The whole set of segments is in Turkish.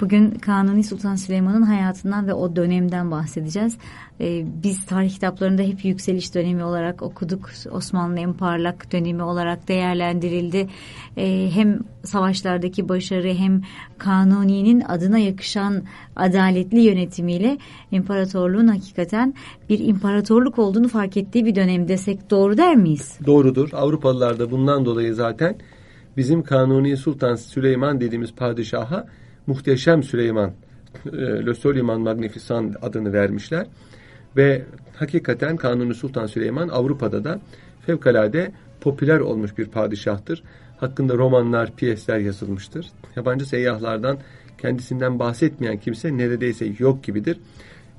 Bugün Kanuni Sultan Süleyman'ın hayatından ve o dönemden bahsedeceğiz. Ee, biz tarih kitaplarında hep yükseliş dönemi olarak okuduk. Osmanlı'nın en parlak dönemi olarak değerlendirildi. Ee, hem savaşlardaki başarı hem Kanuni'nin adına yakışan adaletli yönetimiyle imparatorluğun hakikaten bir imparatorluk olduğunu fark ettiği bir dönem desek doğru der miyiz? Doğrudur. Avrupalılar da bundan dolayı zaten bizim Kanuni Sultan Süleyman dediğimiz padişaha Muhteşem Süleyman, e, Le Soliman Magnifisan adını vermişler. Ve hakikaten Kanuni Sultan Süleyman Avrupa'da da fevkalade popüler olmuş bir padişahtır. Hakkında romanlar, piyesler yazılmıştır. Yabancı seyyahlardan kendisinden bahsetmeyen kimse neredeyse yok gibidir.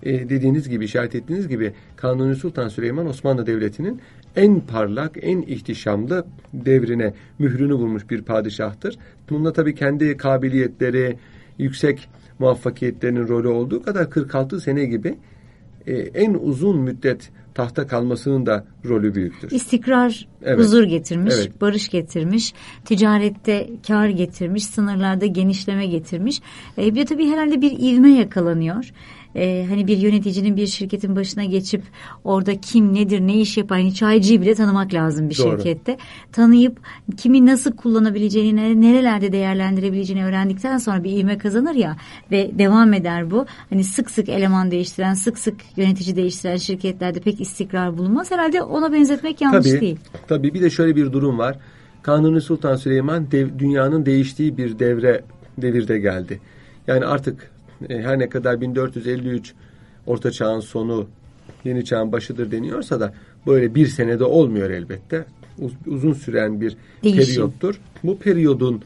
Ee, dediğiniz gibi, işaret ettiğiniz gibi Kanuni Sultan Süleyman Osmanlı Devleti'nin en parlak, en ihtişamlı devrine mührünü vurmuş bir padişahtır. Bunda tabii kendi kabiliyetleri, yüksek muvaffakiyetlerinin rolü olduğu kadar 46 sene gibi e, en uzun müddet tahta kalmasının da rolü büyüktür. İstikrar, evet. huzur getirmiş, evet. barış getirmiş, ticarette kar getirmiş, sınırlarda genişleme getirmiş. E, bir tabii herhalde bir ivme yakalanıyor e, hani bir yöneticinin bir şirketin başına geçip orada kim nedir ne iş yapar hani çaycıyı bile tanımak lazım bir Doğru. şirkette. Tanıyıp kimi nasıl kullanabileceğini nerelerde değerlendirebileceğini öğrendikten sonra bir ivme kazanır ya ve devam eder bu. Hani sık sık eleman değiştiren sık sık yönetici değiştiren şirketlerde pek istikrar bulunmaz. Herhalde ona benzetmek yanlış tabii, değil. Tabii bir de şöyle bir durum var. Kanuni Sultan Süleyman dev, dünyanın değiştiği bir devre devirde geldi. Yani artık e, her ne kadar 1453 Orta Çağ'ın sonu Yeni Çağ'ın başıdır deniyorsa da böyle bir senede olmuyor elbette. uzun süren bir Değişim. periyottur. Bu periyodun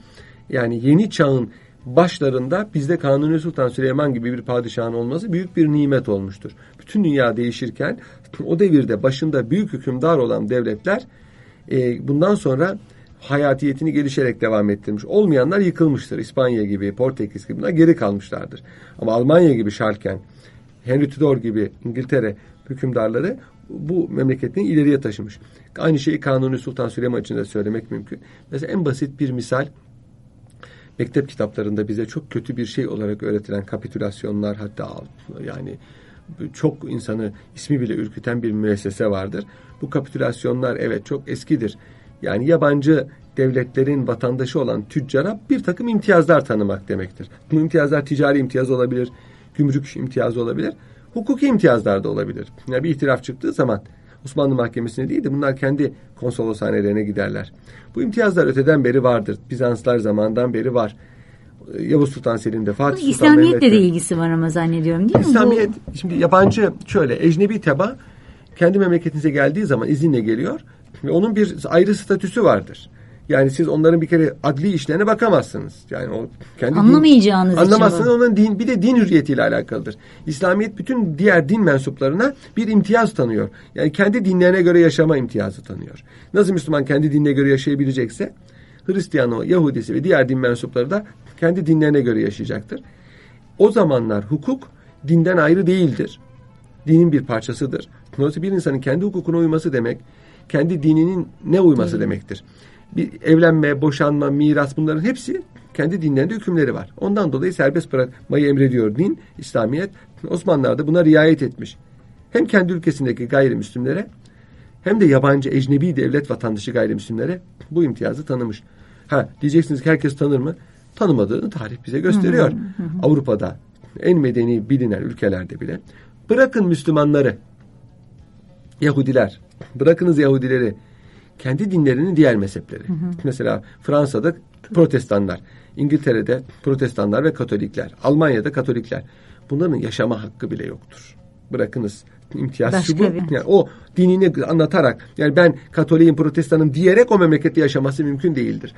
yani Yeni Çağ'ın başlarında bizde Kanuni Sultan Süleyman gibi bir padişahın olması büyük bir nimet olmuştur. Bütün dünya değişirken o devirde başında büyük hükümdar olan devletler e, bundan sonra hayatiyetini gelişerek devam ettirmiş. Olmayanlar yıkılmıştır. İspanya gibi, Portekiz gibi bunlar geri kalmışlardır. Ama Almanya gibi Şarken, Henry Tudor gibi İngiltere hükümdarları bu memleketini ileriye taşımış. Aynı şeyi Kanuni Sultan Süleyman için de söylemek mümkün. Mesela en basit bir misal mektep kitaplarında bize çok kötü bir şey olarak öğretilen kapitülasyonlar hatta yani çok insanı ismi bile ürküten bir müessese vardır. Bu kapitülasyonlar evet çok eskidir yani yabancı devletlerin vatandaşı olan tüccara bir takım imtiyazlar tanımak demektir. Bu imtiyazlar ticari imtiyaz olabilir, gümrük imtiyazı olabilir, hukuki imtiyazlar da olabilir. Yani bir itiraf çıktığı zaman Osmanlı Mahkemesi'ne değil de bunlar kendi konsoloshanelerine giderler. Bu imtiyazlar öteden beri vardır. Bizanslar zamandan beri var. Yavuz Sultan Selim'de, Fatih Sultan İslamiyetle Mehmet'te. de ilgisi var ama zannediyorum değil mi? İslamiyet, Bu... şimdi yabancı şöyle, ecnebi teba kendi memleketinize geldiği zaman izinle geliyor ve onun bir ayrı statüsü vardır. Yani siz onların bir kere adli işlerine bakamazsınız. Yani o kendi anlamayacağınız din, anlamazsınız. Onun din bir de din hürriyetiyle alakalıdır. İslamiyet bütün diğer din mensuplarına bir imtiyaz tanıyor. Yani kendi dinlerine göre yaşama imtiyazı tanıyor. Nasıl Müslüman kendi dinine göre yaşayabilecekse Hristiyanı, Yahudisi ve diğer din mensupları da kendi dinlerine göre yaşayacaktır. O zamanlar hukuk dinden ayrı değildir. Dinin bir parçasıdır. Dolayısıyla bir insanın kendi hukukuna uyması demek kendi dininin ne uyması Din. demektir. Bir evlenme, boşanma, miras bunların hepsi kendi dinlerinde hükümleri var. Ondan dolayı serbest bırakmayı emrediyor din, İslamiyet. Osmanlılar da buna riayet etmiş. Hem kendi ülkesindeki gayrimüslimlere hem de yabancı ecnebi devlet vatandaşı gayrimüslimlere bu imtiyazı tanımış. Ha diyeceksiniz ki herkes tanır mı? Tanımadığını tarih bize gösteriyor. Hı hı hı. Avrupa'da en medeni bilinen ülkelerde bile bırakın Müslümanları Yahudiler, bırakınız Yahudileri, kendi dinlerinin diğer mezhepleri. Hı hı. Mesela Fransa'da protestanlar, İngiltere'de protestanlar ve katolikler, Almanya'da katolikler. Bunların yaşama hakkı bile yoktur. Bırakınız imtiyaz Başka şu bu. Bir. Yani o dinini anlatarak yani ben Katolik'im, Protestanım diyerek o memlekette yaşaması mümkün değildir.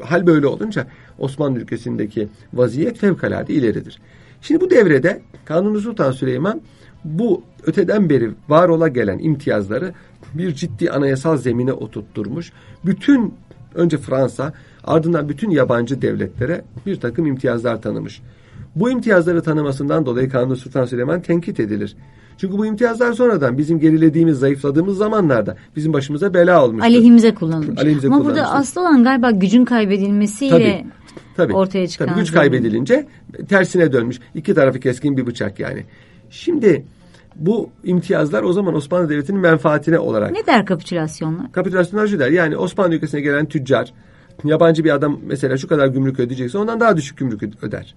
Hal böyle olunca Osmanlı ülkesindeki vaziyet fevkalade ileridir. Şimdi bu devrede Kanuni Sultan Süleyman bu öteden beri var ola gelen imtiyazları bir ciddi anayasal zemine oturtturmuş. Bütün önce Fransa ardından bütün yabancı devletlere bir takım imtiyazlar tanımış. Bu imtiyazları tanımasından dolayı Kanuni Sultan Süleyman tenkit edilir. Çünkü bu imtiyazlar sonradan bizim gerilediğimiz, zayıfladığımız zamanlarda bizim başımıza bela olmuştur. Aleyhimize kullanılmış. Aleyhimize Ama burada asıl olan galiba gücün kaybedilmesiyle... Tabii. Tabii, ortaya çıkan. Tabii güç kaybedilince tersine dönmüş. İki tarafı keskin bir bıçak yani. Şimdi bu imtiyazlar o zaman Osmanlı Devleti'nin menfaatine olarak. Ne der kapitülasyonlar? Kapitülasyonlar şu der. Yani Osmanlı ülkesine gelen tüccar yabancı bir adam mesela şu kadar gümrük ödeyecekse ondan daha düşük gümrük öder.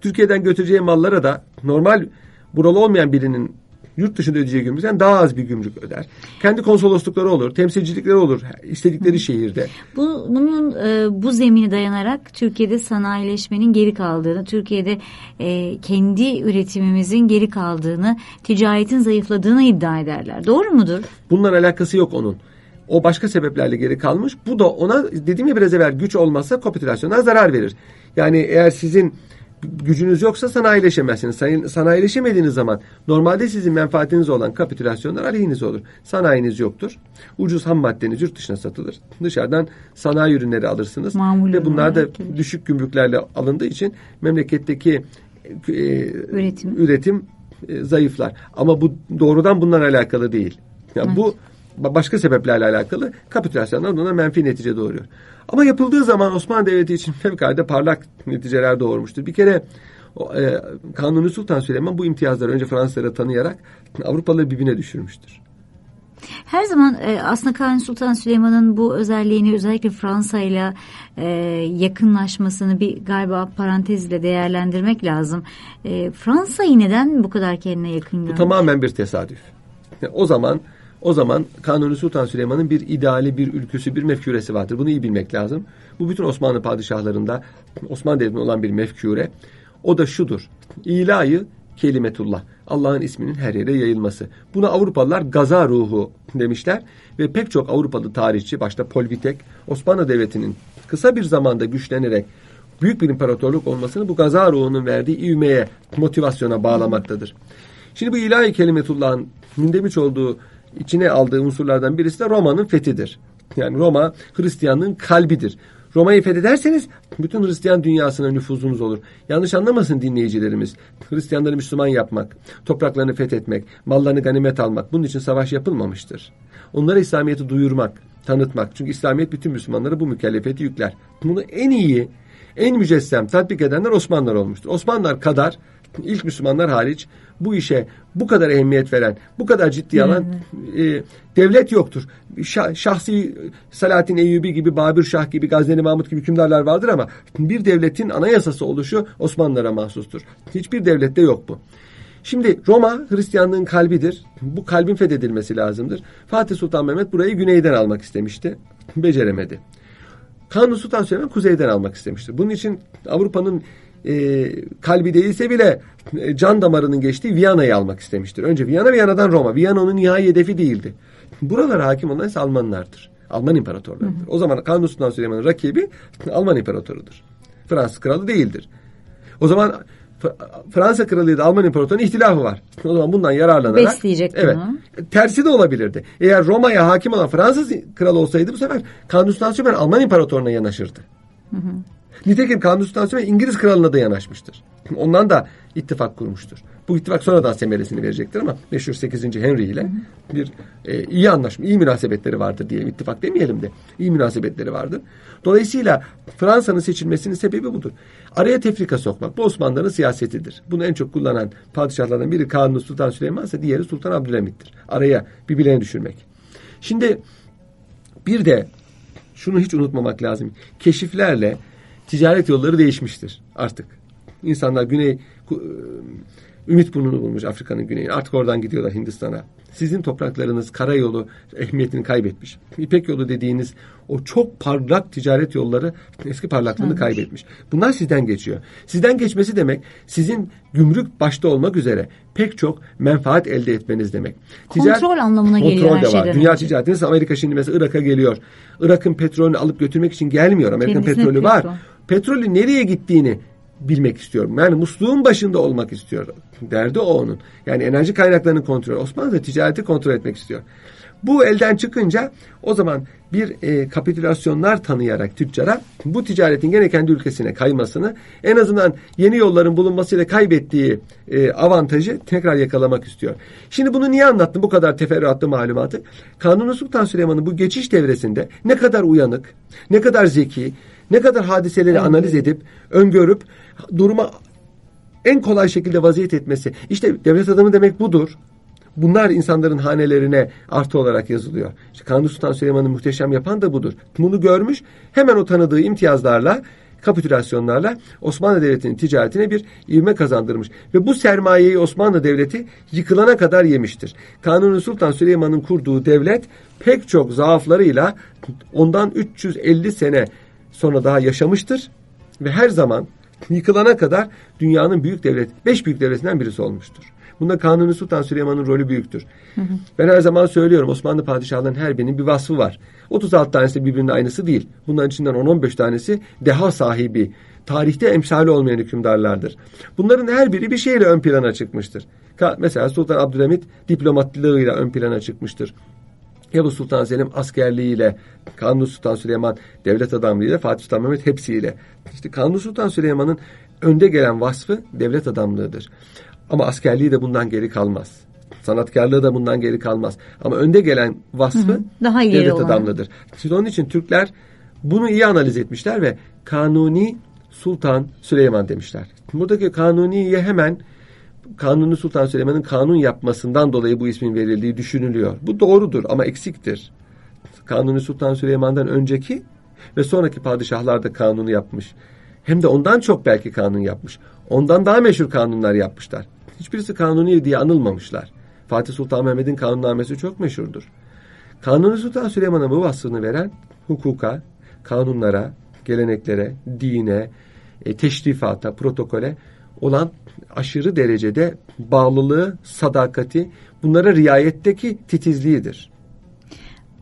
Türkiye'den götüreceği mallara da normal buralı olmayan birinin yurt dışında ödeyeceği gümrükten daha az bir gümrük öder. Kendi konsoloslukları olur, temsilcilikleri olur istedikleri şehirde. Bu, bunun e, bu zemini dayanarak Türkiye'de sanayileşmenin geri kaldığını, Türkiye'de e, kendi üretimimizin geri kaldığını, ticaretin zayıfladığını iddia ederler. Doğru mudur? Bunlar alakası yok onun. O başka sebeplerle geri kalmış. Bu da ona dediğim ya biraz evvel güç olmazsa kapitülasyona zarar verir. Yani eğer sizin gücünüz yoksa sanayileşemezsiniz. Sanayileşemediğiniz zaman normalde sizin menfaatiniz olan kapitülasyonlar aleyhinize olur. Sanayiniz yoktur. Ucuz ham maddeniz yurt dışına satılır. Dışarıdan sanayi ürünleri alırsınız. Mamul ve bunlar da düşük gümrüklerle alındığı için memleketteki e, üretim, üretim e, zayıflar. Ama bu doğrudan bundan alakalı değil. Yani evet. bu başka sebeplerle alakalı kapitülasyonlar ona menfi netice doğuruyor. Ama yapıldığı zaman Osmanlı Devleti için fevkalade parlak neticeler doğurmuştur. Bir kere e, Kanuni Sultan Süleyman bu imtiyazları önce Fransızlara tanıyarak Avrupalıları birbirine düşürmüştür. Her zaman e, aslında Kanuni Sultan Süleyman'ın bu özelliğini özellikle Fransa ile e, yakınlaşmasını bir galiba parantezle değerlendirmek lazım. E, Fransa'yı neden bu kadar kendine yakın görmüş? Bu tamamen bir tesadüf. O zaman o zaman Kanuni Sultan Süleyman'ın bir ideali, bir ülküsü, bir mefküresi vardır. Bunu iyi bilmek lazım. Bu bütün Osmanlı padişahlarında Osmanlı Devleti'nde olan bir mefkure. O da şudur. İlayı kelimetullah. Allah'ın isminin her yere yayılması. Buna Avrupalılar gaza ruhu demişler ve pek çok Avrupalı tarihçi başta Paul Vitek Osmanlı Devleti'nin kısa bir zamanda güçlenerek büyük bir imparatorluk olmasını bu gaza ruhunun verdiği ivmeye, motivasyona bağlamaktadır. Şimdi bu ilahi kelimetullah'ın mündemiş olduğu içine aldığı unsurlardan birisi de Roma'nın fethidir. Yani Roma Hristiyanlığın kalbidir. Roma'yı fethederseniz bütün Hristiyan dünyasına nüfuzunuz olur. Yanlış anlamasın dinleyicilerimiz. Hristiyanları Müslüman yapmak, topraklarını fethetmek, mallarını ganimet almak bunun için savaş yapılmamıştır. Onlara İslamiyet'i duyurmak, tanıtmak. Çünkü İslamiyet bütün Müslümanlara bu mükellefiyeti yükler. Bunu en iyi, en mücessem tatbik edenler Osmanlılar olmuştur. Osmanlılar kadar ilk Müslümanlar hariç bu işe bu kadar ehemmiyet veren, bu kadar ciddi alan e, devlet yoktur. Şah, şahsi Salatin Eyyubi gibi, Babür Şah gibi, Gazneli Mahmut gibi hükümdarlar vardır ama bir devletin anayasası oluşu Osmanlılara mahsustur. Hiçbir devlette yok bu. Şimdi Roma Hristiyanlığın kalbidir. Bu kalbin fethedilmesi lazımdır. Fatih Sultan Mehmet burayı güneyden almak istemişti. Beceremedi. Kanuni Sultan Süleyman kuzeyden almak istemiştir. Bunun için Avrupa'nın e, kalbi değilse bile e, can damarının geçtiği Viyana'yı almak istemiştir. Önce Viyana, Viyana'dan Roma. Viyana onun nihai hedefi değildi. Buralara hakim olan ise Almanlardır. Alman imparatorlarıdır. O zaman Kanuni Sultan Süleyman'ın rakibi Alman imparatorudur. Fransız kralı değildir. O zaman Fransa kralıydı Alman imparatorunun ihtilafı var. O zaman bundan yararlanarak besleyecek evet, bunu. Tersi de olabilirdi. Eğer Roma'ya hakim olan Fransız kralı olsaydı bu sefer Kanuni Sultan Süleyman Alman imparatoruna yanaşırdı. Hı hı. Nitekim Kanuni Süleyman İngiliz kralına da yanaşmıştır. Ondan da ittifak kurmuştur. Bu ittifak sonradan semeresini verecektir ama meşhur 8. Henry ile bir e, iyi anlaşma, iyi münasebetleri vardır diyelim. İttifak demeyelim de iyi münasebetleri vardır. Dolayısıyla Fransa'nın seçilmesinin sebebi budur. Araya tefrika sokmak. Bu Osmanlıların siyasetidir. Bunu en çok kullanan padişahlardan biri Kanuni Sultan Süleyman ise diğeri Sultan Abdülhamit'tir. Araya birbirlerini düşürmek. Şimdi bir de şunu hiç unutmamak lazım. Keşiflerle ticaret yolları değişmiştir artık. İnsanlar güney e, ümit burnunu bulmuş Afrika'nın güneyine. Artık oradan gidiyorlar Hindistan'a. Sizin topraklarınız karayolu ehemmiyetini kaybetmiş. İpek yolu dediğiniz o çok parlak ticaret yolları eski parlaklığını kaybetmiş. Bunlar sizden geçiyor. Sizden geçmesi demek sizin gümrük başta olmak üzere pek çok menfaat elde etmeniz demek. Ticaret, kontrol anlamına kontrol geliyor her de var. Dünya ticaretiniz Amerika şimdi mesela Irak'a geliyor. Irak'ın petrolünü alıp götürmek için gelmiyor. Amerika'nın petrolü petrol. var. Petrolü nereye gittiğini bilmek istiyorum. Yani musluğun başında olmak istiyor. Derdi o onun. Yani enerji kaynaklarını kontrol. Osmanlı da ticareti kontrol etmek istiyor. Bu elden çıkınca o zaman bir e, kapitülasyonlar tanıyarak tüccara bu ticaretin gene kendi ülkesine kaymasını en azından yeni yolların bulunmasıyla kaybettiği e, avantajı tekrar yakalamak istiyor. Şimdi bunu niye anlattım bu kadar teferruatlı malumatı? Kanuni Sultan Süleyman'ın bu geçiş devresinde ne kadar uyanık, ne kadar zeki, ne kadar hadiseleri analiz edip, öngörüp duruma en kolay şekilde vaziyet etmesi. İşte devlet adamı demek budur. Bunlar insanların hanelerine artı olarak yazılıyor. İşte Kanuni Sultan Süleyman'ı muhteşem yapan da budur. Bunu görmüş hemen o tanıdığı imtiyazlarla kapitülasyonlarla Osmanlı Devleti'nin ticaretine bir ivme kazandırmış. Ve bu sermayeyi Osmanlı Devleti yıkılana kadar yemiştir. Kanuni Sultan Süleyman'ın kurduğu devlet pek çok zaaflarıyla ondan 350 sene sonra daha yaşamıştır. Ve her zaman yıkılana kadar dünyanın büyük devlet, beş büyük devletinden birisi olmuştur. Bunda Kanuni Sultan Süleyman'ın rolü büyüktür. Hı hı. Ben her zaman söylüyorum Osmanlı padişahlarının her birinin bir vasfı var. 36 tanesi birbirinin aynısı değil. Bunların içinden 10-15 tanesi deha sahibi, tarihte emsali olmayan hükümdarlardır. Bunların her biri bir şeyle ön plana çıkmıştır. Mesela Sultan Abdülhamit diplomatlığıyla ön plana çıkmıştır. Yavuz Sultan Selim askerliğiyle, Kanuni Sultan Süleyman devlet adamlığıyla, Fatih Sultan Mehmet hepsiyle. İşte Kanuni Sultan Süleyman'ın önde gelen vasfı devlet adamlığıdır. Ama askerliği de bundan geri kalmaz. Sanatkarlığı da bundan geri kalmaz. Ama önde gelen vasfı hı hı, daha devlet olan. adamlığıdır. Şimdi onun için Türkler bunu iyi analiz etmişler ve Kanuni Sultan Süleyman demişler. Buradaki Kanuni'ye hemen Kanuni Sultan Süleyman'ın kanun yapmasından dolayı bu ismin verildiği düşünülüyor. Bu doğrudur ama eksiktir. Kanuni Sultan Süleyman'dan önceki ve sonraki padişahlar da kanunu yapmış. Hem de ondan çok belki kanun yapmış. Ondan daha meşhur kanunlar yapmışlar. Hiçbirisi kanuni diye anılmamışlar. Fatih Sultan Mehmet'in kanunnamesi çok meşhurdur. Kanuni Sultan Süleyman'a bu vasfını veren hukuka, kanunlara, geleneklere, dine, e, teşrifata, protokole olan aşırı derecede bağlılığı, sadakati, bunlara riayetteki titizliğidir.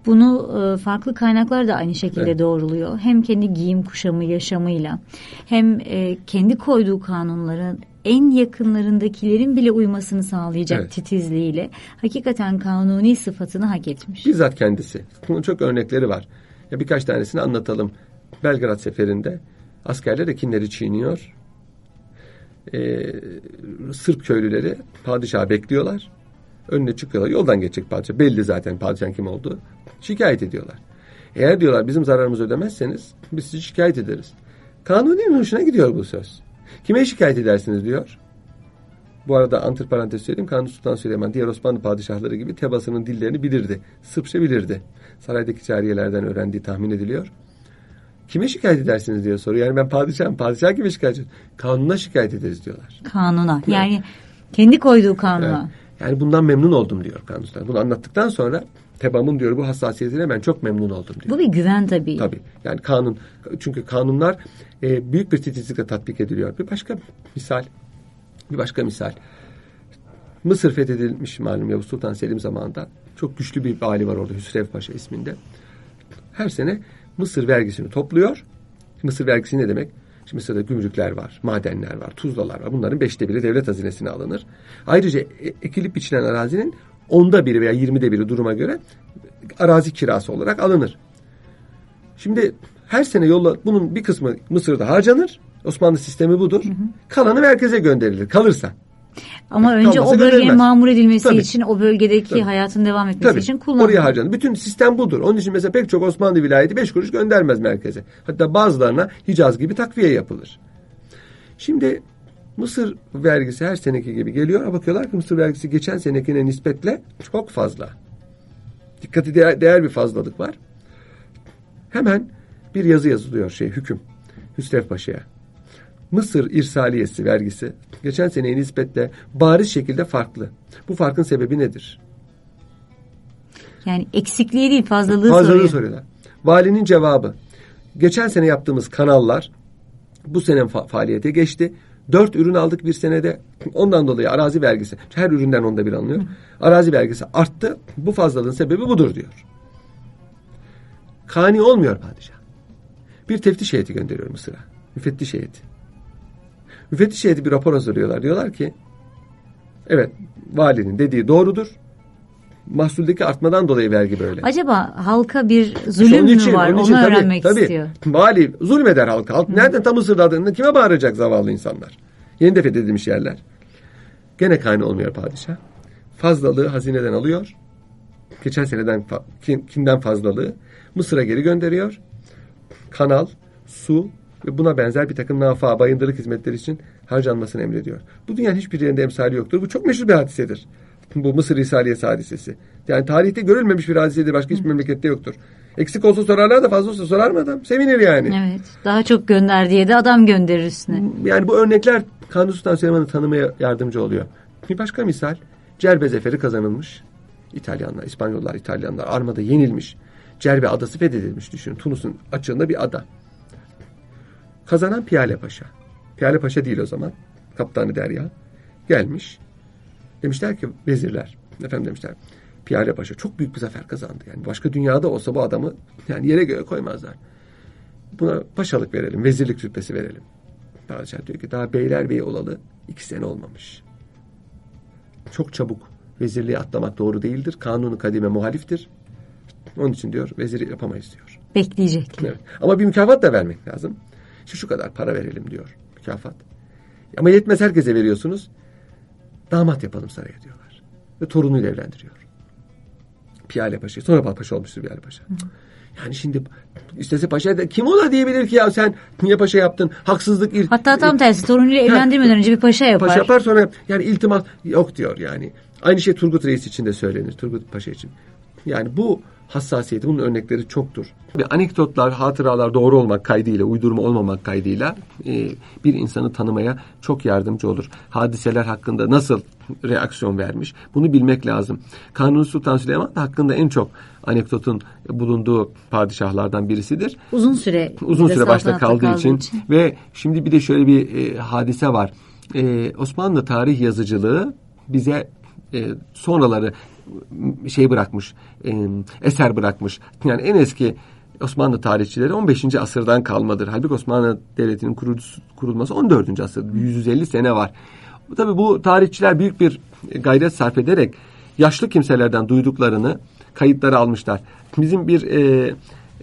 Bunu e, farklı kaynaklar da aynı şekilde evet. doğruluyor. Hem kendi giyim kuşamı yaşamıyla hem e, kendi koyduğu kanunların en yakınlarındakilerin bile uymasını sağlayacak evet. titizliğiyle hakikaten kanuni sıfatını hak etmiş. Bizzat kendisi. Bunun çok örnekleri var. Ya birkaç tanesini anlatalım. Belgrad seferinde askerler ekinleri çiğniyor. Ee, Sırp köylüleri padişahı bekliyorlar. Önüne çıkıyorlar. Yoldan geçecek padişah. Belli zaten padişahın kim olduğu. Şikayet ediyorlar. Eğer diyorlar bizim zararımızı ödemezseniz biz sizi şikayet ederiz. Kanuni'nin hoşuna gidiyor bu söz. Kime şikayet edersiniz diyor. Bu arada antiparantez söyleyeyim. Kanuni Sultan Süleyman diğer Osmanlı padişahları gibi Tebası'nın dillerini bilirdi. Sırpça bilirdi. Saraydaki cariyelerden öğrendiği tahmin ediliyor. Kime şikayet edersiniz diye soruyor. Yani ben padişahım. Padişah kime şikayet edeceğim? Kanuna şikayet ederiz diyorlar. Kanuna. Yani kendi koyduğu kanuna. Evet. Yani bundan memnun oldum diyor Kanuni Sultan. Bunu anlattıktan sonra Tebam'ın diyor bu hassasiyetine ben çok memnun oldum diyor. Bu bir güven tabii. Tabii. Yani kanun çünkü kanunlar e, büyük bir titizlikle tatbik ediliyor. Bir başka misal bir başka misal. Mısır fethedilmiş malum Yavuz Sultan Selim zamanında. Çok güçlü bir vali var orada Hüsrev Paşa isminde. Her sene Mısır vergisini topluyor. Mısır vergisi ne demek? Şimdi Mısır'da gümrükler var, madenler var, tuzlalar var. Bunların beşte biri devlet hazinesine alınır. Ayrıca e, ekilip biçilen arazinin onda biri veya yirmide biri duruma göre arazi kirası olarak alınır. Şimdi her sene yolla bunun bir kısmı Mısır'da harcanır. Osmanlı sistemi budur. Hı hı. Kalanı merkeze gönderilir kalırsa. Ama önce o bölgenin mamur edilmesi Tabii. için, o bölgedeki Tabii. hayatın devam etmesi Tabii. için kullanılır. Oraya harcanır. Bütün sistem budur. Onun için mesela pek çok Osmanlı vilayeti beş kuruş göndermez merkeze. Hatta bazılarına Hicaz gibi takviye yapılır. Şimdi Mısır vergisi her seneki gibi geliyor. Bakıyorlar ki Mısır vergisi geçen senekine nispetle çok fazla. Dikkati değer, değer bir fazlalık var. Hemen bir yazı yazılıyor şey hüküm Hüsrev Paşa'ya. Mısır irsaliyesi vergisi geçen seneye nispetle bariz şekilde farklı. Bu farkın sebebi nedir? Yani eksikliği değil fazlalığı, fazlalığı soruyor. soruyorlar. Valinin cevabı. Geçen sene yaptığımız kanallar bu sene fa- faaliyete geçti. Dört ürün aldık bir senede. Ondan dolayı arazi vergisi. Her üründen onda bir alınıyor. Arazi vergisi arttı. Bu fazlalığın sebebi budur diyor. Kani olmuyor padişah. Bir teftiş heyeti gönderiyor Mısır'a. Müfettiş heyeti. Müfettiş heyeti bir rapor hazırlıyorlar. Diyorlar ki evet valinin dediği doğrudur. mahsuldeki artmadan dolayı vergi böyle. Acaba halka bir zulüm mü için, var? Onu için, öğrenmek tabii, istiyor. Tabii. Vali zulmeder halka. Halk Hı. nereden tam adını kime bağıracak zavallı insanlar? Yeni de fethedilmiş yerler. Gene kaynağı olmuyor padişah. Fazlalığı hazineden alıyor. Geçen seneden kinden fazlalığı Mısır'a geri gönderiyor. Kanal, su ve buna benzer bir takım nafa, bayındırlık hizmetleri için harcanmasını emrediyor. Bu dünyanın hiçbir yerinde emsali yoktur. Bu çok meşhur bir hadisedir. Bu Mısır Risaliyesi hadisesi. Yani tarihte görülmemiş bir hadisedir. Başka hiçbir memlekette yoktur. Eksik olsa sorarlar da fazla olsa sorar mı adam? Sevinir yani. Evet. Daha çok gönder diye de adam gönderir üstüne. Yani bu örnekler Kanuni Sultan Süleyman'ı tanımaya yardımcı oluyor. Bir başka misal. Cerbe zeferi kazanılmış. İtalyanlar, İspanyollar, İtalyanlar armada yenilmiş. Cerbe adası fethedilmiş düşünün. Tunus'un açığında bir ada. Kazanan Piyale Paşa. Piyale Paşa değil o zaman. Kaptanı Derya. Gelmiş. Demişler ki vezirler. Efendim demişler. Piyale Paşa çok büyük bir zafer kazandı. Yani başka dünyada olsa bu adamı yani yere göğe koymazlar. Buna paşalık verelim, vezirlik rütbesi verelim. Padişah diyor ki daha beyler olalı iki sene olmamış. Çok çabuk vezirliği atlamak doğru değildir. Kanunu kadime muhaliftir. Onun için diyor veziri yapamayız diyor. Bekleyecek. Evet. Ama bir mükafat da vermek lazım. Şu şu kadar para verelim diyor mükafat. Ama yetmez herkese veriyorsunuz. Damat yapalım saraya diyorlar. Ve torunuyla evlendiriyor. Piyale Paşa. Sonra Paşa olmuştur Piyale Paşa. Hı. Yani şimdi istese paşa da kim ona diyebilir ki ya sen niye paşa yaptın? Haksızlık. Il, Hatta tam tersi torunuyla evlendirmeden önce bir paşa yapar. Paşa yapar sonra yani iltimas yok diyor yani. Aynı şey Turgut Reis için de söylenir. Turgut Paşa için. Yani bu hassasiyeti, bunun örnekleri çoktur. Bir anekdotlar, hatıralar doğru olmak kaydıyla, uydurma olmamak kaydıyla e, bir insanı tanımaya çok yardımcı olur. Hadiseler hakkında nasıl reaksiyon vermiş, bunu bilmek lazım. Kanuni Sultan Süleyman hakkında en çok anekdotun bulunduğu padişahlardan birisidir. Uzun süre uzun süre başta kaldığı, kaldığı için. için ve şimdi bir de şöyle bir e, hadise var. E, Osmanlı tarih yazıcılığı bize e, sonraları şey bırakmış, e, eser bırakmış. Yani en eski Osmanlı tarihçileri 15. asırdan kalmadır. Halbuki Osmanlı Devleti'nin kurulması 14. asır. 150 sene var. Tabii bu tarihçiler büyük bir gayret sarf ederek yaşlı kimselerden duyduklarını kayıtlara almışlar. Bizim bir e,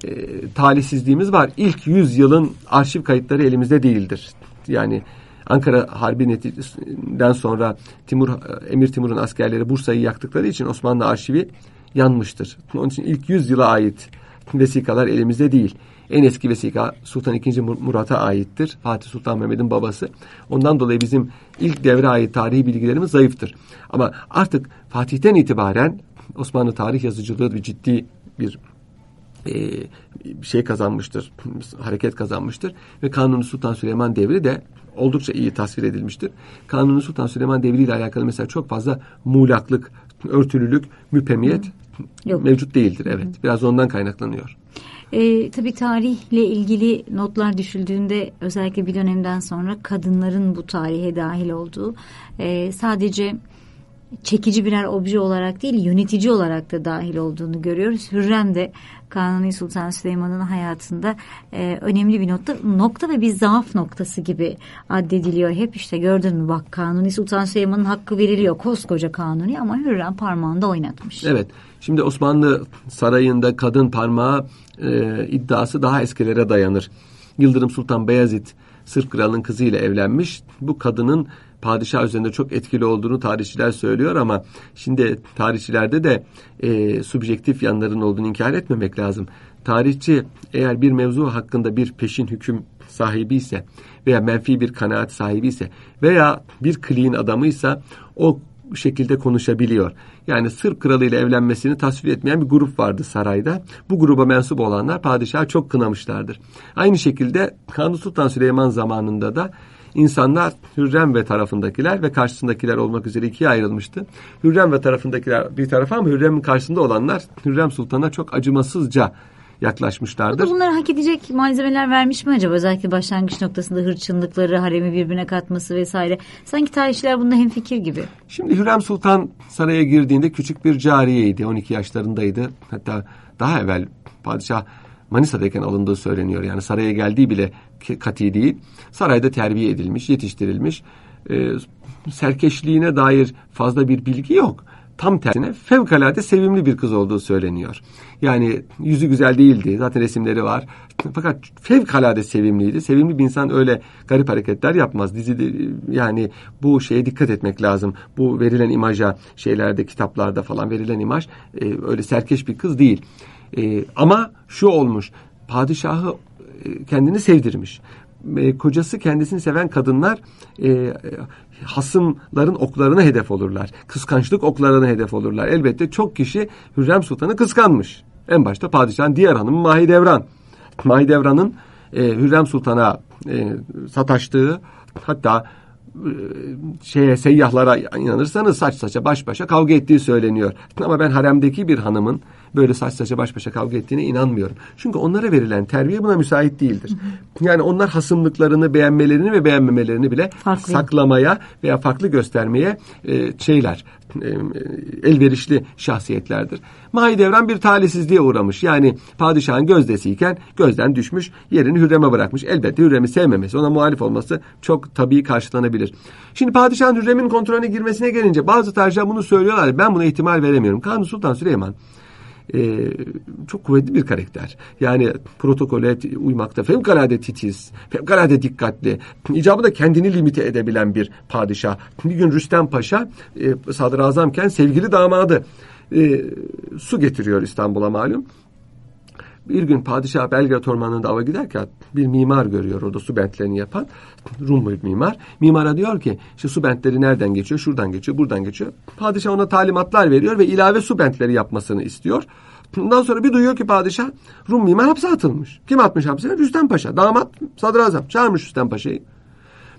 e, talihsizliğimiz var. İlk 100 yılın arşiv kayıtları elimizde değildir. Yani Ankara Harbi neticesinden sonra Timur Emir Timur'un askerleri Bursa'yı yaktıkları için Osmanlı arşivi yanmıştır. Onun için ilk 100 yıla ait vesikalar elimizde değil. En eski vesika Sultan II. Murat'a aittir. Fatih Sultan Mehmet'in babası. Ondan dolayı bizim ilk devre ait tarihi bilgilerimiz zayıftır. Ama artık Fatih'ten itibaren Osmanlı tarih yazıcılığı bir ciddi bir e, şey kazanmıştır, hareket kazanmıştır ve Kanuni Sultan Süleyman devri de oldukça iyi tasvir edilmiştir. Kanuni Sultan Süleyman Devri ile alakalı mesela çok fazla muğlaklık, örtülülük, müpemiyet Yok. mevcut değildir. Evet. Biraz ondan kaynaklanıyor. E, tabii tarihle ilgili notlar düşüldüğünde özellikle bir dönemden sonra kadınların bu tarihe dahil olduğu e, sadece çekici birer obje olarak değil yönetici olarak da dahil olduğunu görüyoruz. Hürrem de Kanuni Sultan Süleyman'ın hayatında e, önemli bir nokta, nokta ve bir zaaf noktası gibi addediliyor. Hep işte gördün mü bak Kanuni Sultan Süleyman'ın hakkı veriliyor koskoca Kanuni ama Hürrem parmağında oynatmış. Evet şimdi Osmanlı sarayında kadın parmağı e, iddiası daha eskilere dayanır. Yıldırım Sultan Beyazıt Sırp kralının kızıyla evlenmiş. Bu kadının padişah üzerinde çok etkili olduğunu tarihçiler söylüyor ama şimdi tarihçilerde de e, subjektif yanların olduğunu inkar etmemek lazım. Tarihçi eğer bir mevzu hakkında bir peşin hüküm sahibi ise veya menfi bir kanaat sahibi ise veya bir kliğin adamıysa o şekilde konuşabiliyor. Yani Sırp kralı ile evlenmesini tasvip etmeyen bir grup vardı sarayda. Bu gruba mensup olanlar padişahı çok kınamışlardır. Aynı şekilde Kanuni Sultan Süleyman zamanında da insanlar Hürrem ve tarafındakiler ve karşısındakiler olmak üzere ikiye ayrılmıştı. Hürrem ve tarafındakiler bir tarafa ama Hürrem'in karşısında olanlar Hürrem Sultan'a çok acımasızca yaklaşmışlardır. Bunları hak edecek malzemeler vermiş mi acaba? Özellikle başlangıç noktasında hırçınlıkları, haremi birbirine katması vesaire. Sanki tarihçiler bunda hemfikir gibi. Şimdi Hürrem Sultan saraya girdiğinde küçük bir cariyeydi. 12 yaşlarındaydı. Hatta daha evvel padişah Manisa'dayken alındığı söyleniyor. Yani saraya geldiği bile kati değil. Sarayda terbiye edilmiş, yetiştirilmiş. E, serkeşliğine dair fazla bir bilgi yok. tam tersine fevkalade sevimli bir kız olduğu söyleniyor. Yani yüzü güzel değildi. Zaten resimleri var. Fakat fevkalade sevimliydi. Sevimli bir insan öyle garip hareketler yapmaz. Dizide yani bu şeye dikkat etmek lazım. Bu verilen imaja şeylerde kitaplarda falan verilen imaj e, öyle serkeş bir kız değil. E, ama şu olmuş. Padişahı e, kendini sevdirmiş. E, kocası kendisini seven kadınlar e, hasımların oklarına hedef olurlar. Kıskançlık oklarına hedef olurlar. Elbette çok kişi Hürrem Sultan'ı kıskanmış. En başta padişahın diğer hanımı Mahidevran. Mahidevran'ın e, Hürrem Sultan'a e, sataştığı hatta e, şeye seyyahlara inanırsanız saç saça baş başa kavga ettiği söyleniyor. Ama ben haremdeki bir hanımın böyle saç saça baş başa kavga ettiğine inanmıyorum. Çünkü onlara verilen terbiye buna müsait değildir. Yani onlar hasımlıklarını beğenmelerini ve beğenmemelerini bile farklı. saklamaya veya farklı göstermeye e, şeyler e, elverişli şahsiyetlerdir. Mahidevran bir talihsizliğe uğramış. Yani padişahın gözdesiyken gözden düşmüş, yerini Hürrem'e bırakmış. Elbette Hürrem'i sevmemesi, ona muhalif olması çok tabii karşılanabilir. Şimdi padişahın Hürrem'in kontrolüne girmesine gelince bazı tarihçiler bunu söylüyorlar. Ben buna ihtimal veremiyorum. Kanuni Sultan Süleyman e, çok kuvvetli bir karakter. Yani protokole uymakta fevkalade titiz, fevkalade dikkatli. İcabı da kendini limite edebilen bir padişah. Bir gün Rüstem Paşa e, sadrazamken sevgili damadı e, su getiriyor İstanbul'a malum. Bir gün padişah Belgrad Ormanı'nda ava giderken bir mimar görüyor orada su bentlerini yapan. Rum bir mimar. Mimara diyor ki işte su bentleri nereden geçiyor? Şuradan geçiyor, buradan geçiyor. Padişah ona talimatlar veriyor ve ilave su bentleri yapmasını istiyor. Ondan sonra bir duyuyor ki padişah Rum mimar hapse atılmış. Kim atmış hapse? Rüstem Paşa. Damat sadrazam. Çağırmış Rüstem Paşa'yı.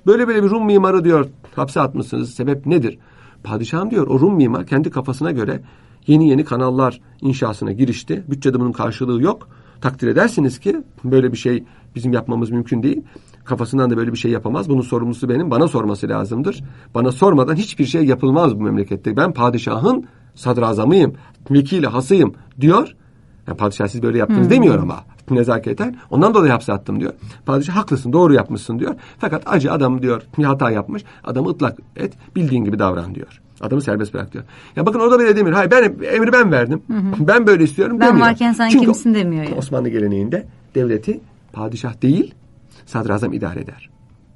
Böyle böyle bir Rum mimarı diyor hapse atmışsınız. Sebep nedir? Padişahım diyor o Rum mimar kendi kafasına göre yeni yeni kanallar inşasına girişti. Bütçede bunun karşılığı yok. Takdir edersiniz ki böyle bir şey bizim yapmamız mümkün değil. Kafasından da böyle bir şey yapamaz. Bunun sorumlusu benim. Bana sorması lazımdır. Bana sormadan hiçbir şey yapılmaz bu memlekette. Ben padişahın sadrazamıyım, vekili, hasıyım diyor. Yani padişah siz böyle yaptınız hmm. demiyor ama nezaketen. Ondan dolayı hapse attım diyor. Padişah haklısın doğru yapmışsın diyor. Fakat acı adam diyor bir hata yapmış. Adamı ıtlak et bildiğin gibi davran diyor. Adamı serbest bırak diyor. Ya bakın orada bile demiyor. Hayır ben emri ben verdim. Hı hı. Ben böyle istiyorum ben demiyor. Varken sen Çünkü kimsin demiyor. Yani. Osmanlı geleneğinde devleti padişah değil sadrazam idare eder.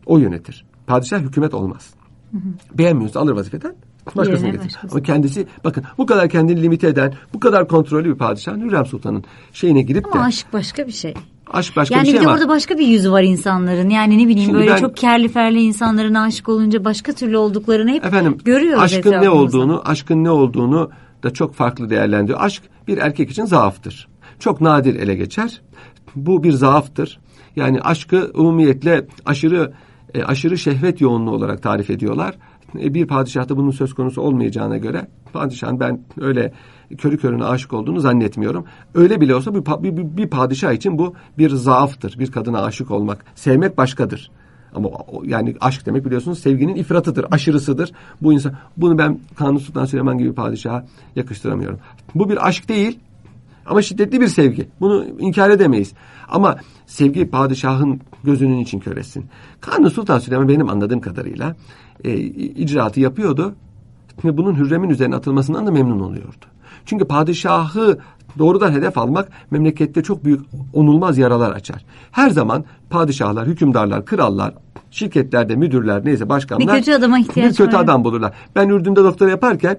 O yönetir. Padişah hükümet olmaz. Hı hı. Beğenmiyorsa alır vazifeden başkasını getirir. Başkası. Ama kendisi bakın bu kadar kendini limite eden bu kadar kontrollü bir padişah Hürrem Sultan'ın şeyine girip ama de. Ama aşk başka bir şey. Aşk başka yani bir şey ama. Yani bir de orada başka bir yüzü var insanların. Yani ne bileyim Şimdi böyle ben, çok kerli ferli insanların aşık olunca başka türlü olduklarını hep efendim, görüyoruz. Aşkın ne olduğunu, aşkın ne olduğunu da çok farklı değerlendiriyor. Aşk bir erkek için zaaftır. Çok nadir ele geçer. Bu bir zaaftır. Yani aşkı umumiyetle aşırı e, aşırı şehvet yoğunluğu olarak tarif ediyorlar. E, bir padişahta bunun söz konusu olmayacağına göre padişahın ben öyle körü körüne aşık olduğunu zannetmiyorum. Öyle bile olsa bir, bir, bir padişah için bu bir zaaftır. Bir kadına aşık olmak. Sevmek başkadır. Ama yani aşk demek biliyorsunuz sevginin ifratıdır, aşırısıdır. Bu insan bunu ben Kanuni Sultan Süleyman gibi padişaha yakıştıramıyorum. Bu bir aşk değil ama şiddetli bir sevgi. Bunu inkar edemeyiz. Ama sevgi padişahın gözünün için köresin. Kanuni Sultan Süleyman benim anladığım kadarıyla e, icraatı yapıyordu ve bunun Hürrem'in üzerine atılmasından da memnun oluyordu. Çünkü padişahı doğrudan hedef almak memlekette çok büyük onulmaz yaralar açar. Her zaman padişahlar, hükümdarlar, krallar, şirketlerde müdürler neyse başkanlar bir kötü adama ihtiyaç bir kötü var. adam bulurlar. Ben Ürdün'de doktora yaparken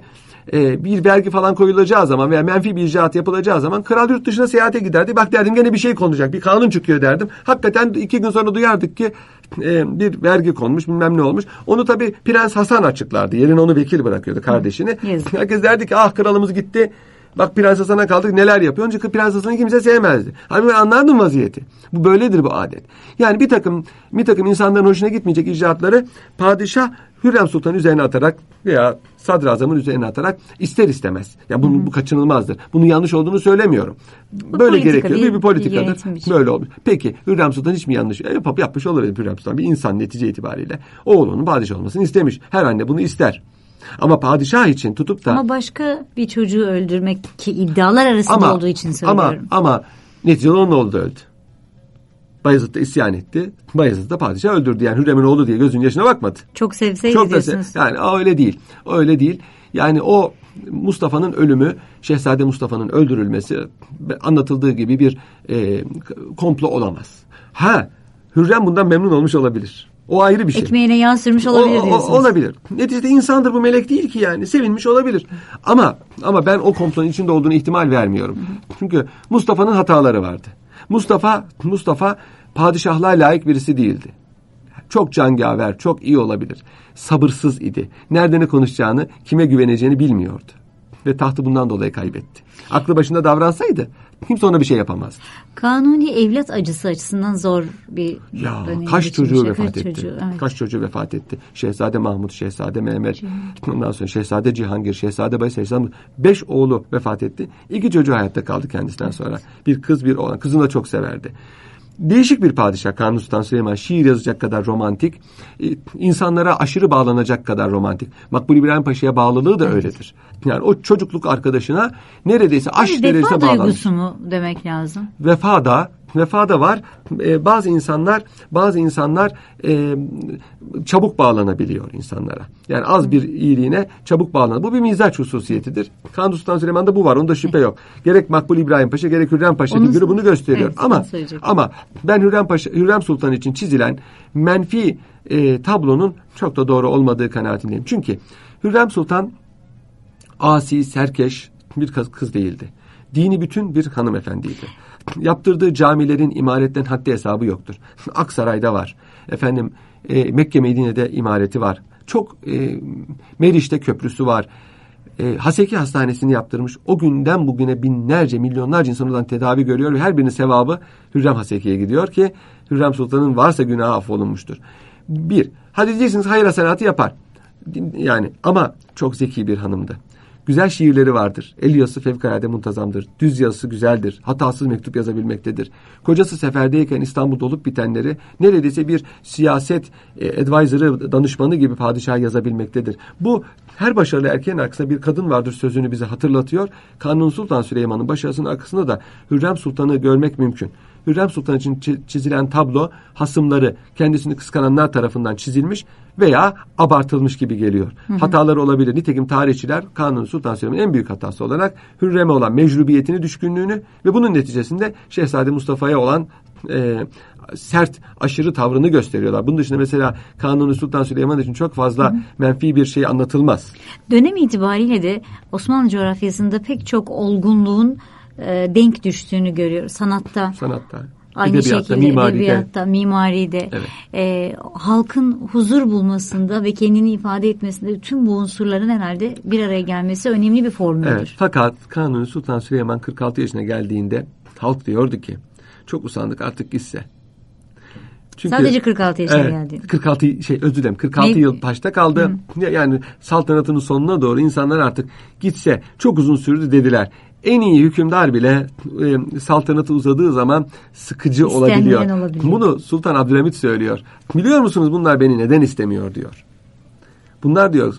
e, bir vergi falan koyulacağı zaman veya menfi bir icraat yapılacağı zaman kral yurt dışına seyahate giderdi. Bak derdim gene bir şey konacak. Bir kanun çıkıyor derdim. Hakikaten iki gün sonra duyardık ki e, bir vergi konmuş bilmem ne olmuş. Onu tabi Prens Hasan açıklardı. Yerine onu vekil bırakıyordu kardeşini. Herkes derdi ki ah kralımız gitti. Bak Prens Hasan'a kaldık neler yapıyor. Çünkü Prens Hasan'ı kimse sevmezdi. Hani ben anlardım vaziyeti. Bu böyledir bu adet. Yani bir takım bir takım insanların hoşuna gitmeyecek icraatları padişah Hürrem Sultan üzerine atarak veya sadrazamın üzerine atarak ister istemez. Yani bu, bu kaçınılmazdır. Bunun yanlış olduğunu söylemiyorum. Bu Böyle gerekiyor. Bir, bir politikadır. Bir Böyle olmuş. Peki Hürrem Sultan hiç mi yanlış e, yapıp yapmış olabilir Hürrem Sultan. Bir insan netice itibariyle oğlunun padişah olmasını istemiş. Her anne bunu ister. Ama padişah için tutup da... Ama başka bir çocuğu öldürmek ki iddialar arasında ama, olduğu için söylüyorum. Ama, ama neticede onun oğlu da öldü. Bayezid de isyan etti. Bayezid de padişah öldürdü. Yani Hürrem'in oğlu diye gözünün yaşına bakmadı. Çok sevseydi Çok diyorsunuz. Da sev, yani öyle değil. Öyle değil. Yani o Mustafa'nın ölümü, Şehzade Mustafa'nın öldürülmesi anlatıldığı gibi bir e, komplo olamaz. Ha, Hürrem bundan memnun olmuş olabilir. O ayrı bir şey. Ekmeğine yağ sürmüş olabilir o, diyorsunuz. O, olabilir. Neticede insandır bu melek değil ki yani. Sevinmiş olabilir. Ama ama ben o komplonun içinde olduğunu ihtimal vermiyorum. Çünkü Mustafa'nın hataları vardı. Mustafa Mustafa padişahlığa layık birisi değildi. Çok cangaver, çok iyi olabilir. Sabırsız idi. Nerede ne konuşacağını, kime güveneceğini bilmiyordu. Ve tahtı bundan dolayı kaybetti. Aklı başında davransaydı kimse ona bir şey yapamaz. Kanuni evlat acısı açısından zor bir ya kaç çocuğu vefat etti. Çocuğu, evet. Kaç çocuğu vefat etti. Şehzade Mahmut, Şehzade Mehmet, Cihangir. ondan sonra Şehzade Cihangir, Şehzade Bayezid, Şehzade beş oğlu vefat etti. İki çocuğu hayatta kaldı kendisinden evet. sonra. Bir kız, bir oğlan. Kızını da çok severdi. Değişik bir padişah Kanuni Sultan Süleyman. Şiir yazacak kadar romantik. E, insanlara aşırı bağlanacak kadar romantik. Makbul İbrahim Paşa'ya bağlılığı da öyledir. Yani o çocukluk arkadaşına neredeyse aşk yani derecesine bağlanmış. Vefa duygusu mu demek lazım? Vefa da vefa da var. Ee, bazı insanlar bazı insanlar e, çabuk bağlanabiliyor insanlara. Yani az bir iyiliğine çabuk bağlanır. Bu bir mizaç hususiyetidir. Kanuni Sultan Süleyman'da bu var. Onda şüphe yok. Gerek Makbul İbrahim Paşa gerek Hürrem Paşa Onu, figürü bunu gösteriyor. Evet, ama ama ben Hürrem Paşa Hürrem Sultan için çizilen menfi e, tablonun çok da doğru olmadığı kanaatindeyim. Çünkü Hürrem Sultan asi, serkeş bir kız, kız değildi. Dini bütün bir hanımefendiydi. Yaptırdığı camilerin imaretten haddi hesabı yoktur. Aksaray'da var. Efendim e, Mekke Medine'de imareti var. Çok e, Meriç'te köprüsü var. E, Haseki Hastanesi'ni yaptırmış. O günden bugüne binlerce, milyonlarca insan olan tedavi görüyor ve her birinin sevabı Hürrem Haseki'ye gidiyor ki Hürrem Sultan'ın varsa günahı affolunmuştur. Bir, hadi diyeceksiniz hayır hasenatı yapar. Yani ama çok zeki bir hanımdı. Güzel şiirleri vardır. El yazısı fevkalade muntazamdır. Düz yazısı güzeldir. Hatasız mektup yazabilmektedir. Kocası seferdeyken İstanbul'da olup bitenleri neredeyse bir siyaset e, advisor'ı, danışmanı gibi padişah yazabilmektedir. Bu her başarılı erkeğin arkasında bir kadın vardır sözünü bize hatırlatıyor. Kanuni Sultan Süleyman'ın başarısının arkasında da Hürrem Sultan'ı görmek mümkün. Hürrem Sultan için çizilen tablo hasımları kendisini kıskananlar tarafından çizilmiş veya abartılmış gibi geliyor. Hı hı. Hataları olabilir. Nitekim tarihçiler Kanuni Sultan Süleyman'ın en büyük hatası olarak Hürrem'e olan mecrubiyetini, düşkünlüğünü ve bunun neticesinde Şehzade Mustafa'ya olan e, sert, aşırı tavrını gösteriyorlar. Bunun dışında mesela Kanuni Sultan Süleyman için çok fazla hı. menfi bir şey anlatılmaz. Dönem itibariyle de Osmanlı coğrafyasında pek çok olgunluğun e, denk düştüğünü görüyoruz. Sanatta. Sanatta. Aynı edebiyatta, şekilde mimaride. edebiyatta, mimaride evet. e, halkın huzur bulmasında ve kendini ifade etmesinde tüm bu unsurların herhalde bir araya gelmesi önemli bir formüldür. Evet, fakat Kanuni Sultan Süleyman 46 yaşına geldiğinde halk diyordu ki çok usandık artık gitse. Çünkü, Sadece 46 yaşına evet, geldi. 46 şey özür dilerim 46 ne? yıl başta kaldı. Hı. Yani saltanatının sonuna doğru insanlar artık gitse çok uzun sürdü dediler en iyi hükümdar bile e, saltanatı uzadığı zaman sıkıcı olabiliyor. olabiliyor. Bunu Sultan Abdülhamit söylüyor. Biliyor musunuz bunlar beni neden istemiyor diyor. Bunlar diyor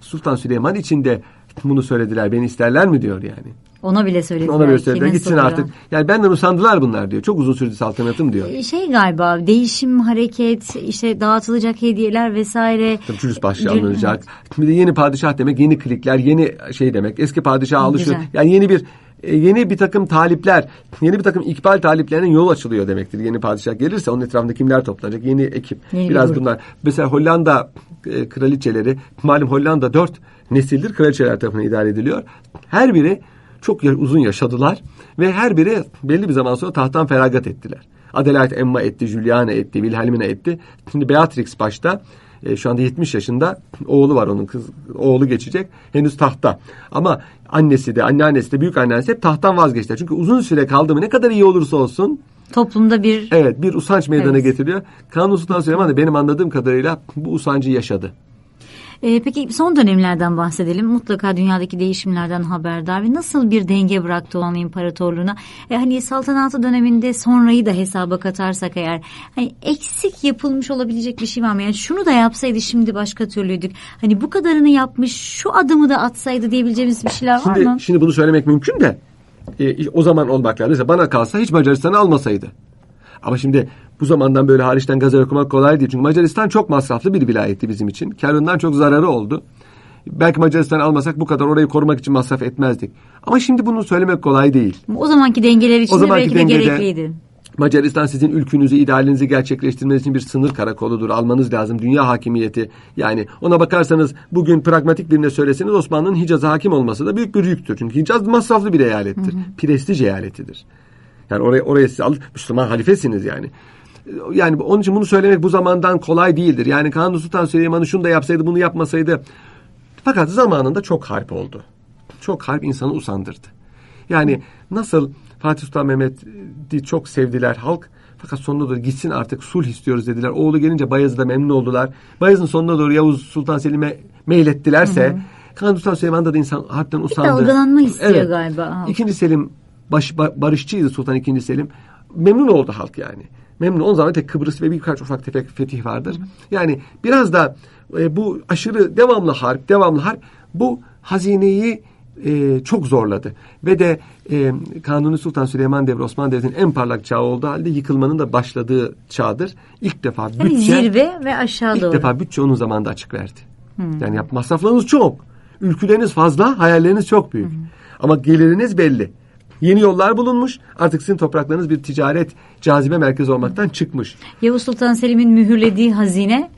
Sultan Süleyman için de bunu söylediler. Beni isterler mi diyor yani. Ona bile söylediler. Ona bile söylediler. Gitsin soruyor? artık. Yani benden usandılar bunlar diyor. Çok uzun sürdü saltanatım diyor. Ee, şey galiba değişim, hareket, işte dağıtılacak hediyeler vesaire. Tabii Cülüs başlığı alınacak. Bir de yeni padişah demek, yeni klikler, yeni şey demek. Eski padişah alışıyor. Yani yeni bir e, yeni bir takım talipler, yeni bir takım ikbal taliplerinin yol açılıyor demektir. Yeni padişah gelirse onun etrafında kimler toplanacak? Yeni ekip. Yeni Biraz bunlar. Mesela Hollanda e, kraliçeleri, malum Hollanda dört nesildir kraliçeler tarafından idare ediliyor. Her biri çok uzun yaşadılar ve her biri belli bir zaman sonra tahttan feragat ettiler. Adelaide Emma etti, Juliana etti, Wilhelmina etti. Şimdi Beatrix başta e, şu anda 70 yaşında oğlu var onun kız oğlu geçecek henüz tahta. Ama annesi de anneannesi de büyük annesi hep tahttan vazgeçtiler. Çünkü uzun süre kaldı mı ne kadar iyi olursa olsun toplumda bir evet bir usanç meydana evet. getiriyor. Kanuni Sultan Süleyman da benim anladığım kadarıyla bu usancı yaşadı. E, peki son dönemlerden bahsedelim. Mutlaka dünyadaki değişimlerden haberdar ve nasıl bir denge bıraktı Osmanlı İmparatorluğu'na. E, hani saltanatı döneminde sonrayı da hesaba katarsak eğer hani eksik yapılmış olabilecek bir şey var mı? Yani şunu da yapsaydı şimdi başka türlüydük. Hani bu kadarını yapmış şu adımı da atsaydı diyebileceğimiz bir şeyler şimdi, var mı? Şimdi bunu söylemek mümkün de e, o zaman olmak lazım. Mesela bana kalsa hiç Macaristan'ı almasaydı. Ama şimdi bu zamandan böyle hariçten gazel okumak kolay değil. Çünkü Macaristan çok masraflı bir vilayetti bizim için. Karından çok zararı oldu. belki Macaristan almasak bu kadar orayı korumak için masraf etmezdik. Ama şimdi bunu söylemek kolay değil. O zamanki dengeler için zamanki belki de gerekliydi. Macaristan sizin ülkünüzü, idealinizi gerçekleştirmeniz için bir sınır karakoludur. Almanız lazım. Dünya hakimiyeti. Yani ona bakarsanız bugün pragmatik birine söyleseniz Osmanlı'nın Hicaz'a hakim olması da büyük bir yüktür. Çünkü Hicaz masraflı bir eyalettir. Hı hı. Prestij eyaletidir. Yani oraya, oraya siz alıp Müslüman halifesiniz yani. Yani onun için bunu söylemek bu zamandan kolay değildir. Yani Kanuni Sultan Süleyman'ı şunu da yapsaydı bunu yapmasaydı. Fakat zamanında çok harp oldu. Çok harp insanı usandırdı. Yani nasıl Fatih Sultan Mehmet'i çok sevdiler halk. Fakat sonuna doğru gitsin artık sulh istiyoruz dediler. Oğlu gelince Bayezid'e memnun oldular. Bayezid'in sonuna doğru Yavuz Sultan Selim'e meylettilerse Kanuni Sultan Süleyman'da da insan harpten usandı. Bir dalgalanma istiyor evet. galiba. İkinci Selim baş, barışçıydı Sultan II. Selim. Memnun oldu halk yani. Memnun o zaman tek Kıbrıs ve birkaç ufak tefek fetih vardır. Yani biraz da e, bu aşırı devamlı harp, devamlı harp bu hazineyi e, çok zorladı. Ve de e, Kanuni Sultan Süleyman Devri Osmanlı Devleti'nin en parlak çağı olduğu halde yıkılmanın da başladığı çağdır. İlk defa bütçe... Yani zirve ve aşağı ilk doğru. İlk defa bütçe onun zamanında açık verdi. Hmm. Yani masraflarınız çok. Ülküleriniz fazla, hayalleriniz çok büyük. Hmm. Ama geliriniz belli. Yeni yollar bulunmuş. Artık sizin topraklarınız bir ticaret cazibe merkezi olmaktan çıkmış. Yavuz Sultan Selim'in mühürlediği hazine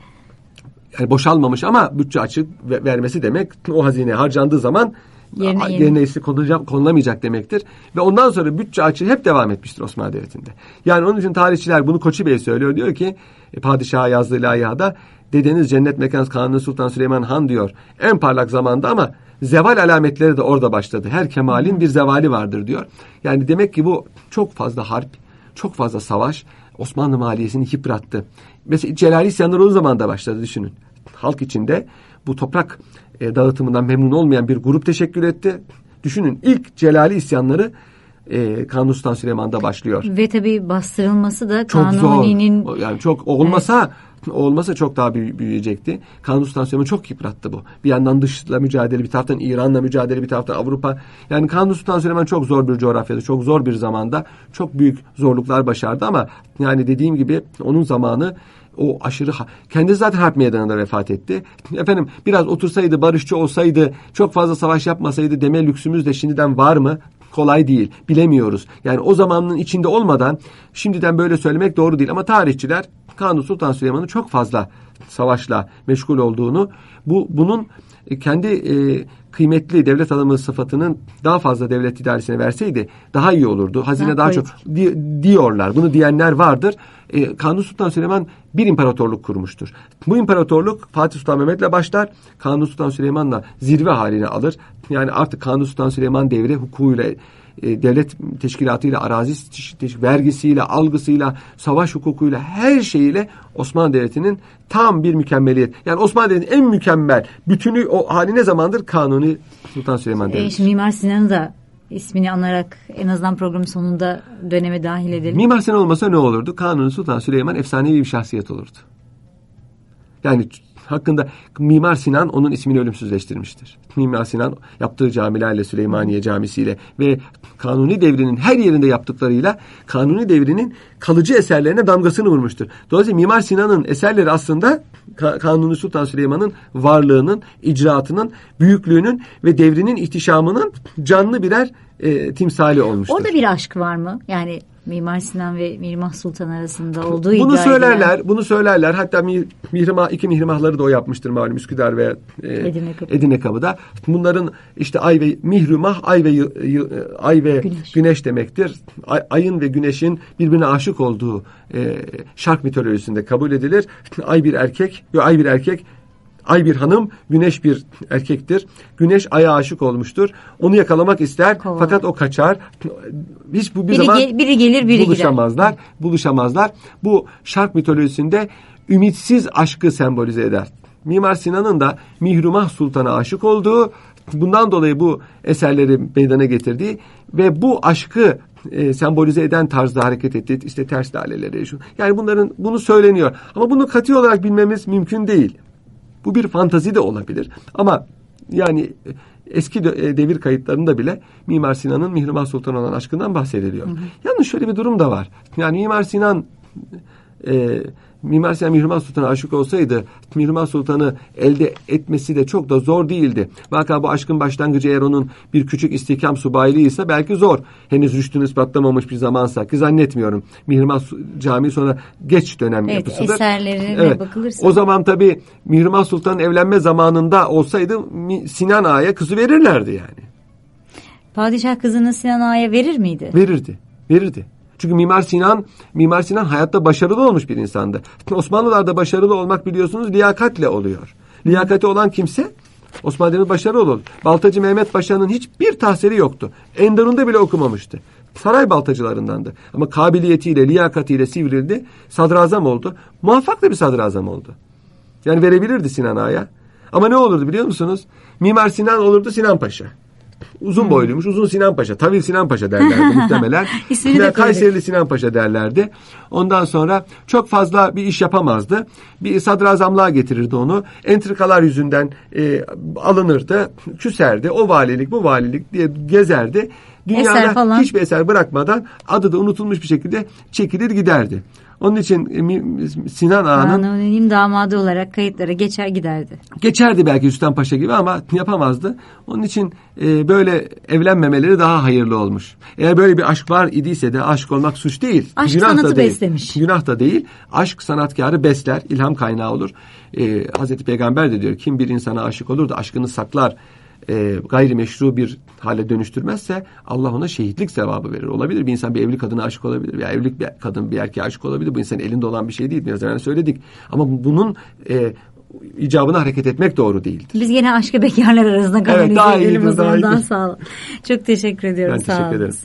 yani boşalmamış ama bütçe açık vermesi demek o hazine harcandığı zaman yerine, yerine ise konulamayacak demektir. Ve ondan sonra bütçe açığı hep devam etmiştir Osmanlı Devleti'nde. Yani onun için tarihçiler bunu Koçi Bey söylüyor. Diyor ki e, padişaha yazdığı layihada dedeniz cennet mekan Kanuni Sultan Süleyman Han diyor. En parlak zamanda ama zeval alametleri de orada başladı. Her kemalin bir zevali vardır diyor. Yani demek ki bu çok fazla harp, çok fazla savaş Osmanlı maliyesini yıprattı. Mesela Celali isyanları o zaman da başladı düşünün. Halk içinde bu toprak e, dağıtımından memnun olmayan bir grup teşekkür etti. Düşünün ilk Celali isyanları e, Kanuni Sultan Süleyman'da başlıyor. Ve tabi bastırılması da çok Kanuni'nin... Zor. Yani çok olmasa evet olmasa çok daha büyüyecekti. Kanun Sultan çok yıprattı bu. Bir yandan dışla mücadele, bir taraftan İran'la mücadele, bir taraftan Avrupa. Yani Kanun Sultan Süleyman çok zor bir coğrafyada, çok zor bir zamanda çok büyük zorluklar başardı ama yani dediğim gibi onun zamanı o aşırı kendi zaten harp meydanında vefat etti. Efendim biraz otursaydı, barışçı olsaydı, çok fazla savaş yapmasaydı deme lüksümüz de şimdiden var mı? Kolay değil. Bilemiyoruz. Yani o zamanın içinde olmadan şimdiden böyle söylemek doğru değil. Ama tarihçiler Kanuni Sultan Süleyman'ın çok fazla savaşla meşgul olduğunu, bu bunun kendi e, kıymetli devlet adamı sıfatının daha fazla devlet idaresine verseydi daha iyi olurdu. Hazine daha, daha çok di, diyorlar. Bunu diyenler vardır. E, Kanuni Sultan Süleyman bir imparatorluk kurmuştur. Bu imparatorluk Fatih Sultan Mehmet'le başlar. Kanuni Sultan Süleyman'la zirve haline alır. Yani artık Kanuni Sultan Süleyman devri hukukuyla e, devlet teşkilatıyla, arazi vergisiyle, algısıyla, savaş hukukuyla, her şeyiyle Osmanlı Devleti'nin tam bir mükemmeliyet. Yani Osmanlı Devleti'nin en mükemmel bütünü o hali ne zamandır? Kanuni Sultan Süleyman e, Devleti. E, şimdi Mimar Sinan'ı da ismini anarak en azından programın sonunda döneme dahil edelim. Mimar Sinan olmasa ne olurdu? Kanuni Sultan Süleyman efsanevi bir şahsiyet olurdu. Yani hakkında Mimar Sinan onun ismini ölümsüzleştirmiştir. Mimar Sinan yaptığı camilerle Süleymaniye Camisi'yle ve Kanuni devrinin her yerinde yaptıklarıyla Kanuni devrinin kalıcı eserlerine damgasını vurmuştur. Dolayısıyla Mimar Sinan'ın eserleri aslında Kanuni Sultan Süleyman'ın varlığının, icraatının, büyüklüğünün ve devrinin ihtişamının canlı birer e, timsali olmuştur. Orada bir aşk var mı? Yani Mimar Sinan ve Mihrimah Sultan arasında olduğu Bunu söylerler, edilen... bunu söylerler. Hatta Mihrimah, iki Mihrimahları da o yapmıştır malum Üsküdar ve e, Edirne, Kapı. Edirne Kapı'da. Bunların işte ay ve Mihrimah, ay ve ay ve güneş, güneş demektir. Ay, ayın ve güneşin birbirine aşık olduğu e, şark mitolojisinde kabul edilir. Ay bir erkek, ay bir erkek Ay bir hanım, güneş bir erkektir. Güneş aya aşık olmuştur. Onu yakalamak ister Kovala. fakat o kaçar. Hiç bu bir biri zaman gel, biri gelir, biri buluşamazlar. Gider. Buluşamazlar. Bu şark mitolojisinde ümitsiz aşkı sembolize eder. Mimar Sinan'ın da Mihrumah Sultan'a aşık olduğu, bundan dolayı bu eserleri meydana getirdiği ve bu aşkı e, sembolize eden tarzda hareket etti. İşte ters daleleri. Şu. Yani bunların bunu söyleniyor. Ama bunu katı olarak bilmemiz mümkün değil. Bu bir fantazi de olabilir. Ama yani e, eski e, devir kayıtlarında bile Mimar Sinan'ın Mihrimah Sultan olan aşkından bahsediliyor. Hı hı. Yalnız şöyle bir durum da var. Yani Mimar Sinan e, Mimar Sinan Mihrimah Sultan'a aşık olsaydı Mihrimah Sultan'ı elde etmesi de çok da zor değildi. Vaka bu aşkın başlangıcı eğer onun bir küçük istihkam subaylığıysa belki zor. Henüz rüştünü ispatlamamış bir zamansa ki zannetmiyorum. Mihrimah Camii sonra geç dönem Evet, yapısıdır. eserlerine bakılırsa. O zaman tabii Mihrimah Sultan'ın evlenme zamanında olsaydı Sinan Ağa'ya kızı verirlerdi yani. Padişah kızını Sinan Ağa'ya verir miydi? Verirdi. Verirdi. Çünkü Mimar Sinan, Mimar Sinan hayatta başarılı olmuş bir insandı. Osmanlılar'da başarılı olmak biliyorsunuz liyakatle oluyor. Liyakati olan kimse Osmanlı Devleti başarılı olur. Baltacı Mehmet Paşa'nın hiçbir tahsili yoktu. Enderun'da bile okumamıştı. Saray baltacılarındandı. Ama kabiliyetiyle, liyakatiyle sivrildi. Sadrazam oldu. Muvaffak da bir sadrazam oldu. Yani verebilirdi Sinan Ağa'ya. Ama ne olurdu biliyor musunuz? Mimar Sinan olurdu Sinan Paşa. Uzun boyluymuş. Uzun Sinan Paşa. Tavil Sinan Paşa derlerdi muhtemelen. İsmini de. Kayserili Sinan Paşa derlerdi. Ondan sonra çok fazla bir iş yapamazdı. Bir sadrazamlığa getirirdi onu. Entrikalar yüzünden e, alınırdı. Küserdi. O valilik bu valilik diye gezerdi. Dünyada Eser falan. hiçbir eser bırakmadan adı da unutulmuş bir şekilde çekilir giderdi. Onun için e, Sinan Ağa'nın Anonim damadı olarak kayıtlara geçer giderdi. Geçerdi belki Rüstem Paşa gibi ama yapamazdı. Onun için e, böyle evlenmemeleri daha hayırlı olmuş. Eğer böyle bir aşk var idiyse de aşk olmak suç değil. Aşk Günah da sanatı değil. beslemiş. Günah da değil. Aşk sanatkarı besler, ilham kaynağı olur. E, Hazreti Peygamber de diyor kim bir insana aşık olur da aşkını saklar e, gayrimeşru bir hale dönüştürmezse Allah ona şehitlik sevabı verir. Olabilir bir insan bir evli kadına aşık olabilir veya evlilik bir kadın bir erkeğe aşık olabilir. Bu insanın elinde olan bir şey değil. Biraz evvel söyledik. Ama bunun e, icabına hareket etmek doğru değildir. Biz gene aşkı bekarlar arasında kanalize Evet, daha iyi, daha iyi. Sağ olun. Çok teşekkür ediyorum. Ben sağ teşekkür olun. ederim.